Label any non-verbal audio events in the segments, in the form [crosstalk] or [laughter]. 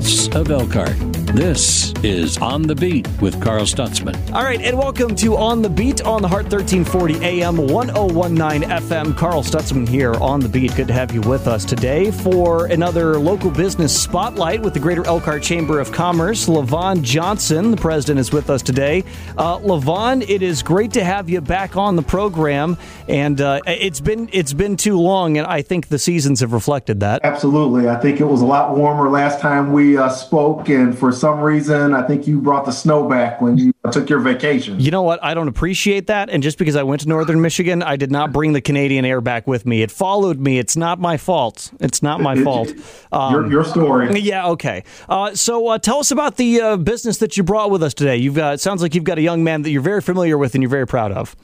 Of Elkhart. This is On the Beat with Carl Stutzman. All right, and welcome to On the Beat on the Heart 1340 AM 1019 FM. Carl Stutzman here on the Beat. Good to have you with us today for another local business spotlight with the Greater Elkhart Chamber of Commerce. Levon Johnson, the president, is with us today. Uh, Levon, it is great to have you back on the program, and uh, it's been it's been too long, and I think the seasons have reflected that. Absolutely, I think it was a lot warmer last time we uh, spoke, and for some reason, I think you brought the snow back when you took your vacation. You know what? I don't appreciate that. And just because I went to Northern Michigan, I did not bring the Canadian air back with me. It followed me. It's not my fault. It's not my fault. Um, your, your story. Yeah, okay. Uh, so uh, tell us about the uh, business that you brought with us today. You've got, it sounds like you've got a young man that you're very familiar with and you're very proud of.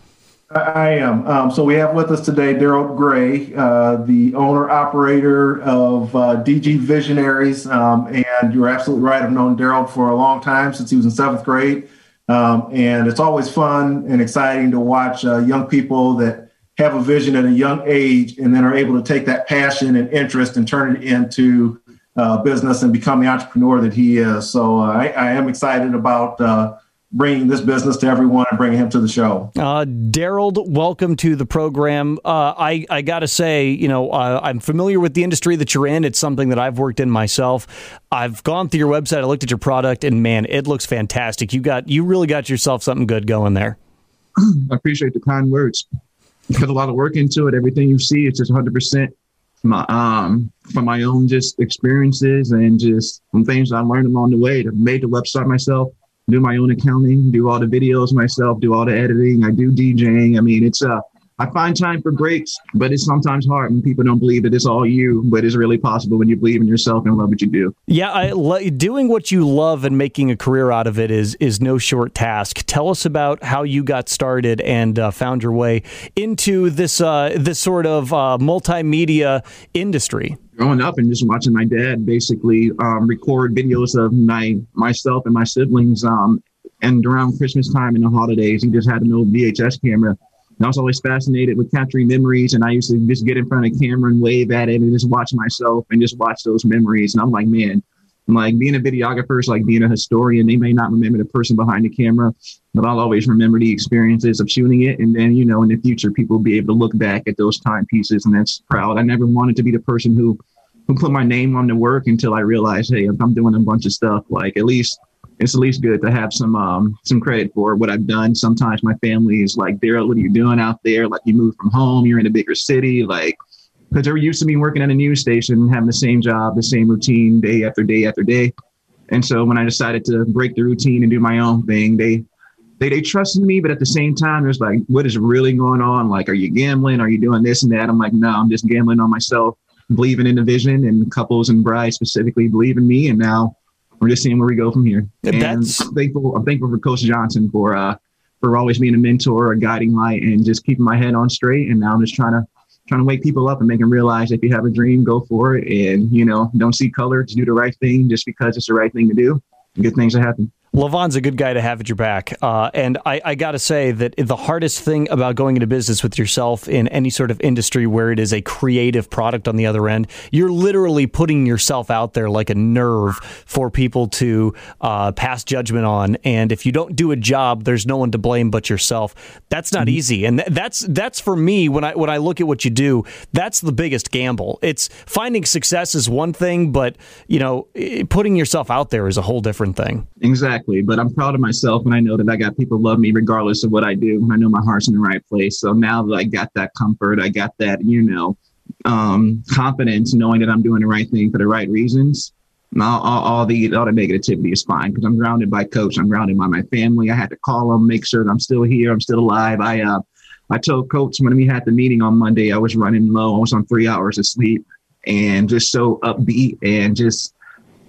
I am. Um, so we have with us today Daryl Gray, uh, the owner operator of uh, DG Visionaries. Um, and you're absolutely right. I've known Daryl for a long time since he was in seventh grade. Um, and it's always fun and exciting to watch uh, young people that have a vision at a young age and then are able to take that passion and interest and turn it into uh, business and become the entrepreneur that he is. So uh, I, I am excited about uh, bringing this business to everyone and bringing him to the show. Uh, Daryl, welcome to the program. Uh, I, I got to say, you know, uh, I'm familiar with the industry that you're in. It's something that I've worked in myself. I've gone through your website. I looked at your product, and man, it looks fantastic. You got, you really got yourself something good going there. [clears throat] I appreciate the kind words. Put a lot of work into it. Everything you see, it's just 100% my um from my own just experiences and just from things I learned along the way. To made the website myself, do my own accounting, do all the videos myself, do all the editing. I do DJing. I mean, it's uh I find time for breaks, but it's sometimes hard when people don't believe that it's all you, but it's really possible when you believe in yourself and love what you do. Yeah, I, doing what you love and making a career out of it is is no short task. Tell us about how you got started and uh, found your way into this uh, this sort of uh, multimedia industry. growing up and just watching my dad basically um, record videos of my myself and my siblings um, and around christmas time and the holidays he just had an old vhs camera i was always fascinated with capturing memories and i used to just get in front of camera and wave at it and just watch myself and just watch those memories and i'm like man I'm like being a videographer is like being a historian. They may not remember the person behind the camera, but I'll always remember the experiences of shooting it. And then, you know, in the future, people will be able to look back at those timepieces and that's proud. I never wanted to be the person who who put my name on the work until I realized, hey, if I'm doing a bunch of stuff, like at least it's at least good to have some um some credit for what I've done. Sometimes my family is like, Daryl, what are you doing out there? Like you moved from home, you're in a bigger city, like because they're used to me working at a news station, having the same job, the same routine day after day after day. And so when I decided to break the routine and do my own thing, they they they trusted me, but at the same time, there's like, what is really going on? Like, are you gambling? Are you doing this and that? I'm like, no, I'm just gambling on myself, believing in the vision, and couples and brides specifically believe in me. And now we're just seeing where we go from here. And That's- I'm thankful. I'm thankful for Coach Johnson for uh for always being a mentor, a guiding light, and just keeping my head on straight. And now I'm just trying to trying to wake people up and make them realize if you have a dream, go for it, and you know, don't see color, just do the right thing, just because it's the right thing to do. Good things will happen. Levon's a good guy to have at your back. Uh, and I, I got to say that the hardest thing about going into business with yourself in any sort of industry where it is a creative product on the other end, you're literally putting yourself out there like a nerve for people to uh, pass judgment on. And if you don't do a job, there's no one to blame but yourself. That's not easy. And th- that's that's for me when I when I look at what you do, that's the biggest gamble. It's finding success is one thing, but you know, eh, putting yourself out there is a whole different thing. Exactly. But I'm proud of myself and I know that I got people love me regardless of what I do. I know my heart's in the right place. So now that I got that comfort, I got that, you know, um, confidence knowing that I'm doing the right thing for the right reasons. All, all, all the all the negativity is fine because I'm grounded by coach. I'm grounded by my family. I had to call them, make sure that I'm still here. I'm still alive. I uh, I told coach when we had the meeting on Monday, I was running low. I was on three hours of sleep and just so upbeat and just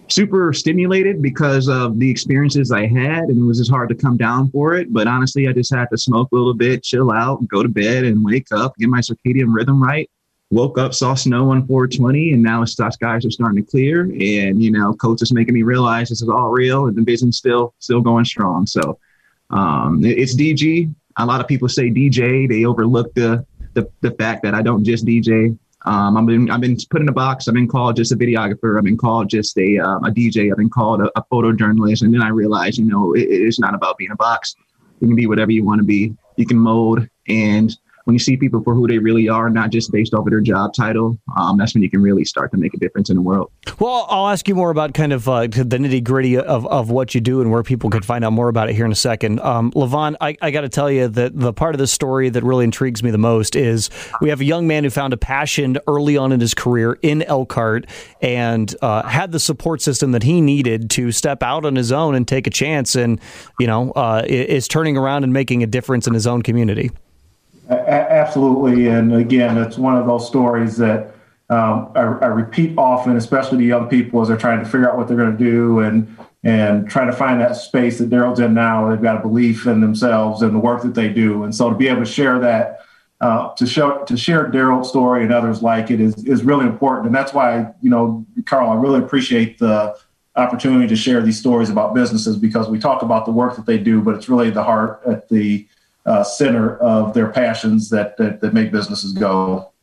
super stimulated because of the experiences I had, and it was just hard to come down for it. But honestly, I just had to smoke a little bit, chill out, go to bed, and wake up, get my circadian rhythm right. Woke up, saw snow on 420, and now it's skies are starting to clear. And you know, coach is making me realize this is all real, and the business still still going strong. So um, it's DG. A lot of people say DJ. They overlook the the, the fact that I don't just DJ. Um, I've been I've been put in a box. I've been called just a videographer. I've been called just a um, a DJ. I've been called a, a photojournalist. And then I realized, you know, it, it's not about being a box. You can be whatever you want to be. You can mold and when you see people for who they really are, not just based off of their job title, um, that's when you can really start to make a difference in the world. Well, I'll ask you more about kind of uh, the nitty gritty of, of what you do and where people can find out more about it here in a second. Um, Levon, I, I got to tell you that the part of the story that really intrigues me the most is we have a young man who found a passion early on in his career in Elkhart and uh, had the support system that he needed to step out on his own and take a chance and, you know, uh, is turning around and making a difference in his own community. Absolutely, and again, it's one of those stories that um, I, I, repeat often, especially to young people as they're trying to figure out what they're going to do and and trying to find that space that Daryl's in now. They've got a belief in themselves and the work that they do, and so to be able to share that, uh, to show to share Daryl's story and others like it is is really important, and that's why you know, Carl, I really appreciate the opportunity to share these stories about businesses because we talk about the work that they do, but it's really the heart at the Uh, center of their passions that, that, that make businesses go.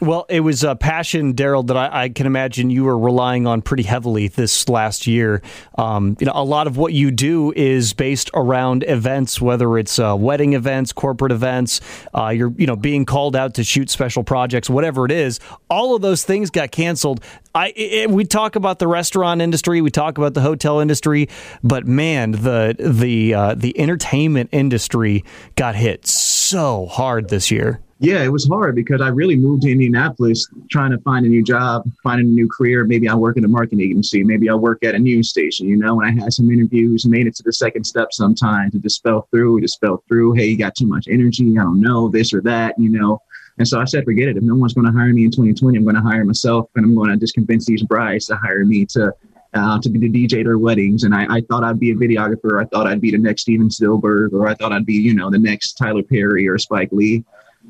Well, it was a passion, Daryl, that I, I, can imagine you were relying on pretty heavily this last year. Um, you know, a lot of what you do is based around events, whether it's uh, wedding events, corporate events. Uh, you're, you know, being called out to shoot special projects, whatever it is. All of those things got canceled. I it, we talk about the restaurant industry, we talk about the hotel industry, but man, the the uh, the entertainment industry got hit hard this year. Yeah, it was hard because I really moved to Indianapolis trying to find a new job, finding a new career. Maybe I work in a marketing agency. Maybe I work at a news station, you know, and I had some interviews, made it to the second step sometimes to just fell through, just fell through. Hey, you got too much energy. I don't know, this or that, you know. And so I said, forget it. If no one's going to hire me in 2020, I'm going to hire myself and I'm going to just convince these brides to hire me to uh, to be the DJ at their weddings. And I, I, thought I'd be a videographer. I thought I'd be the next Steven Spielberg, or I thought I'd be, you know, the next Tyler Perry or Spike Lee.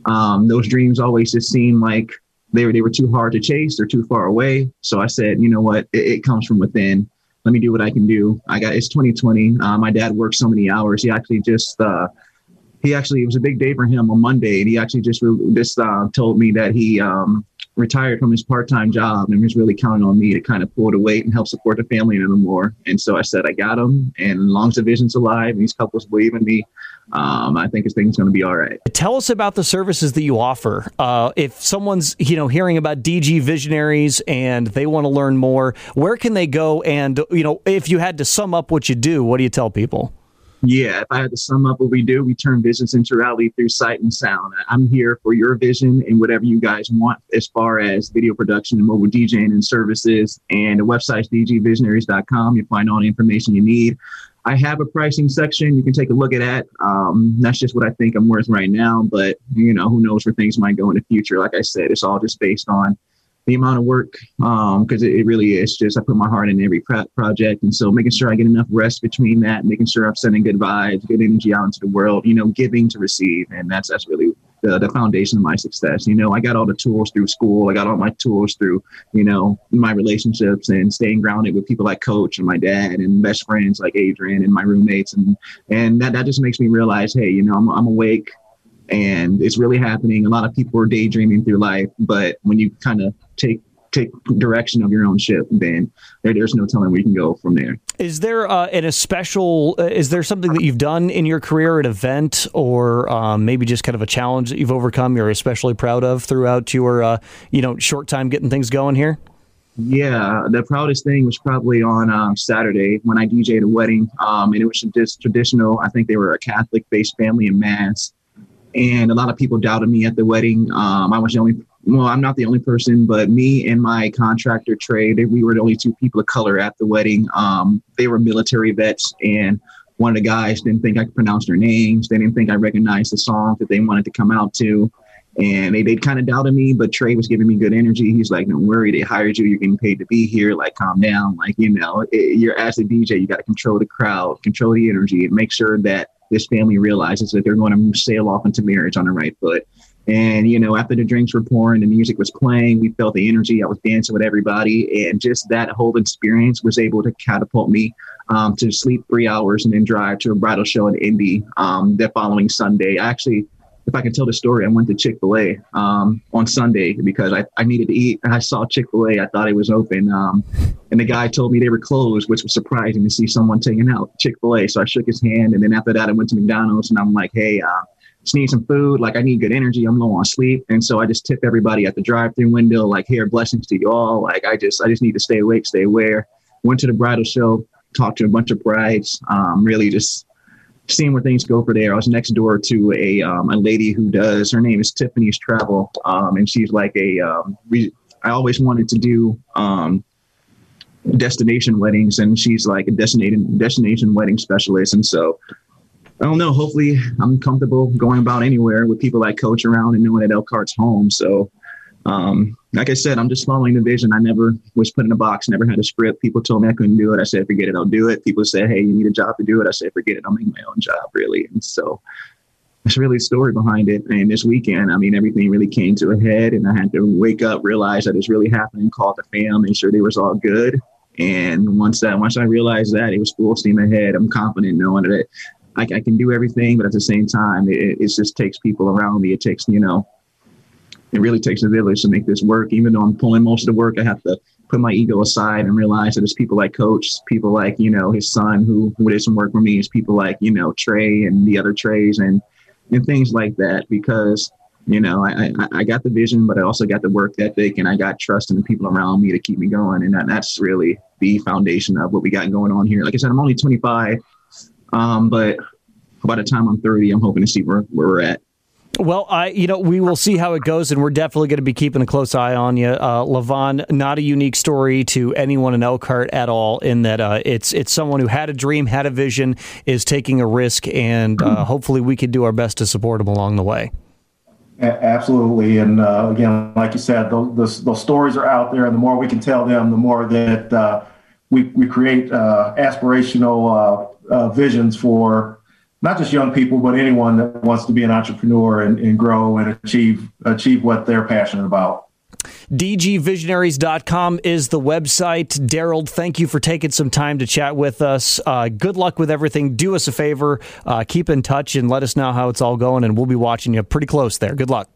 Um, those dreams always just seemed like they were they were too hard to chase. They're too far away. So I said, you know what? It, it comes from within. Let me do what I can do. I got it's 2020. Uh, my dad worked so many hours. He actually just uh, he actually it was a big day for him on Monday, and he actually just just uh, told me that he um, retired from his part-time job and was really counting on me to kind of pull the weight and help support the family a little more. And so I said, I got him. And long as the vision's alive and these couples believe in me, um, I think his thing's going to be all right. Tell us about the services that you offer. Uh, if someone's you know hearing about DG Visionaries and they want to learn more, where can they go? And you know, if you had to sum up what you do, what do you tell people? Yeah, if I had to sum up what we do, we turn visions into reality through sight and sound. I'm here for your vision and whatever you guys want as far as video production and mobile DJing and services. And the website's dgvisionaries.com. You'll find all the information you need. I have a pricing section you can take a look at that. Um, that's just what I think I'm worth right now, but you know, who knows where things might go in the future. Like I said, it's all just based on the amount of work because um, it, it, really is just I put my heart in every project, and so making sure I get enough rest between that, making sure I'm sending good vibes, good energy out into the world, you know, giving to receive, and that's that's really the, the foundation of my success. You know, I got all the tools through school, I got all my tools through you know my relationships and staying grounded with people like Coach and my dad and best friends like Adrian and my roommates, and and that that just makes me realize, hey, you know, I'm I'm awake and it's really happening. A lot of people are daydreaming through life, but when you kind of take take direction of your own ship, then there, there's no telling where you can go from there. Is there uh, an a special? Uh, is there something that you've done in your career, an event, or um, maybe just kind of a challenge that you've overcome? You're especially proud of throughout your uh, you know short time getting things going here. Yeah, the proudest thing was probably on um, Saturday when I DJed a wedding, um, and it was just traditional. I think they were a Catholic-based family in Mass, and a lot of people doubted me at the wedding. Um, I was the only well, I'm not the only person, but me and my contractor they, we were the only two people of color at the wedding. Um, they were military vets, and one of the guys didn't think I could pronounce their names. They didn't think I recognized the song that they wanted to come out to. And they, they kind of doubted me, but Trey was giving me good energy. He's like, don't worry, they hired you. You're getting paid to be here. Like, calm down. Like, you know, it, you're as a DJ, you got to control the crowd, control the energy, and make sure that this family realizes that they're going to sail off into marriage on the right foot. And, you know, after the drinks were pouring, the music was playing, we felt the energy. I was dancing with everybody. And just that whole experience was able to catapult me um, to sleep three hours and then drive to a bridal show in Indy um, the following Sunday. I actually if I can tell the story, I went to Chick fil A um, on Sunday because I, I needed to eat. And I saw Chick fil A. I thought it was open. Um, and the guy told me they were closed, which was surprising to see someone taking out Chick fil A. So I shook his hand. And then after that, I went to McDonald's and I'm like, hey, uh, just need some food. Like, I need good energy. I'm low on sleep. And so I just tip everybody at the drive through window, like, here, blessings to you all. Like, I just, I just need to stay awake, stay aware. Went to the bridal show, talked to a bunch of brides, um, really just seeing where things go for there. I was next door to a um, a lady who does. Her name is Tiffany's Travel, um, and she's like a. Um, re, I always wanted to do um, destination weddings, and she's like a destination destination wedding specialist. And so, I don't know. Hopefully, I'm comfortable going about anywhere with people I coach around and knowing that Elkhart's home. So um, like I said, I'm just following the vision. I never was put in a box, never had a script. People told me I couldn't do it. I said, forget it, I'll do it. People said, hey, you need a job to do it. I said, forget it, I'll make my own job, really. And so that's really the story behind it. And this weekend, I mean, everything really came to a head, and I had to wake up, realize that it's really happening, call the fam, make sure they was all good. And once that, once I realized that, it was full steam ahead. I'm confident knowing that I, I can do everything, but at the same time, it, it just takes people around me. It takes, you know, it really takes a village to make this work. Even though I'm pulling most of the work, I have to put my ego aside and realize that it's people like Coach, people like you know his son who who did some work for me. It's people like you know Trey and the other Treys and and things like that because you know I, I, I got the vision, but I also got the work ethic and I got trust in the people around me to keep me going, and that, that's really the foundation of what we got going on here. Like I said, I'm only 25, um, but by the time I'm 30, I'm hoping to see where, where we're at. Well, I you know we will see how it goes, and we're definitely going to be keeping a close eye on you, uh, Levon. Not a unique story to anyone in Elkhart at all. In that uh, it's it's someone who had a dream, had a vision, is taking a risk, and uh, hopefully we can do our best to support him along the way. Absolutely, and uh, again, like you said, those, those, stories are out there, and the more we can tell them, the more that uh, we we create uh, aspirational visions for not just young people, but anyone that wants to be an entrepreneur and, and grow and achieve achieve what they're passionate about. DGVisionaries.com is the website. Daryl, thank you for taking some time to chat with us. Uh, good luck with everything. Do us a favor, uh, keep in touch and let us know how it's all going, and we'll be watching you pretty close there. Good luck.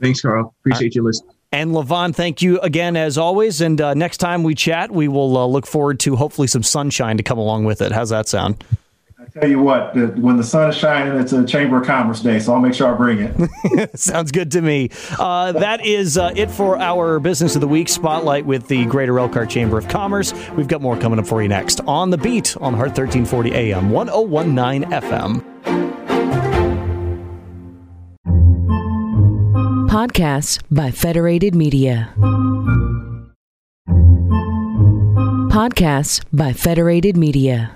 Thanks, Carl. Appreciate uh, you listening. And Levon, thank you again as always. And uh, next time we chat, we will uh, look forward to hopefully some sunshine to come along with it. How's that sound? Tell you what, when the sun is shining, it's a Chamber of Commerce day, so I'll make sure I bring it. [laughs] Sounds good to me. Uh, that is uh, it for our Business of the Week spotlight with the Greater Elkhart Chamber of Commerce. We've got more coming up for you next on the beat on Heart 1340 AM, 1019 FM. Podcasts by Federated Media. Podcasts by Federated Media.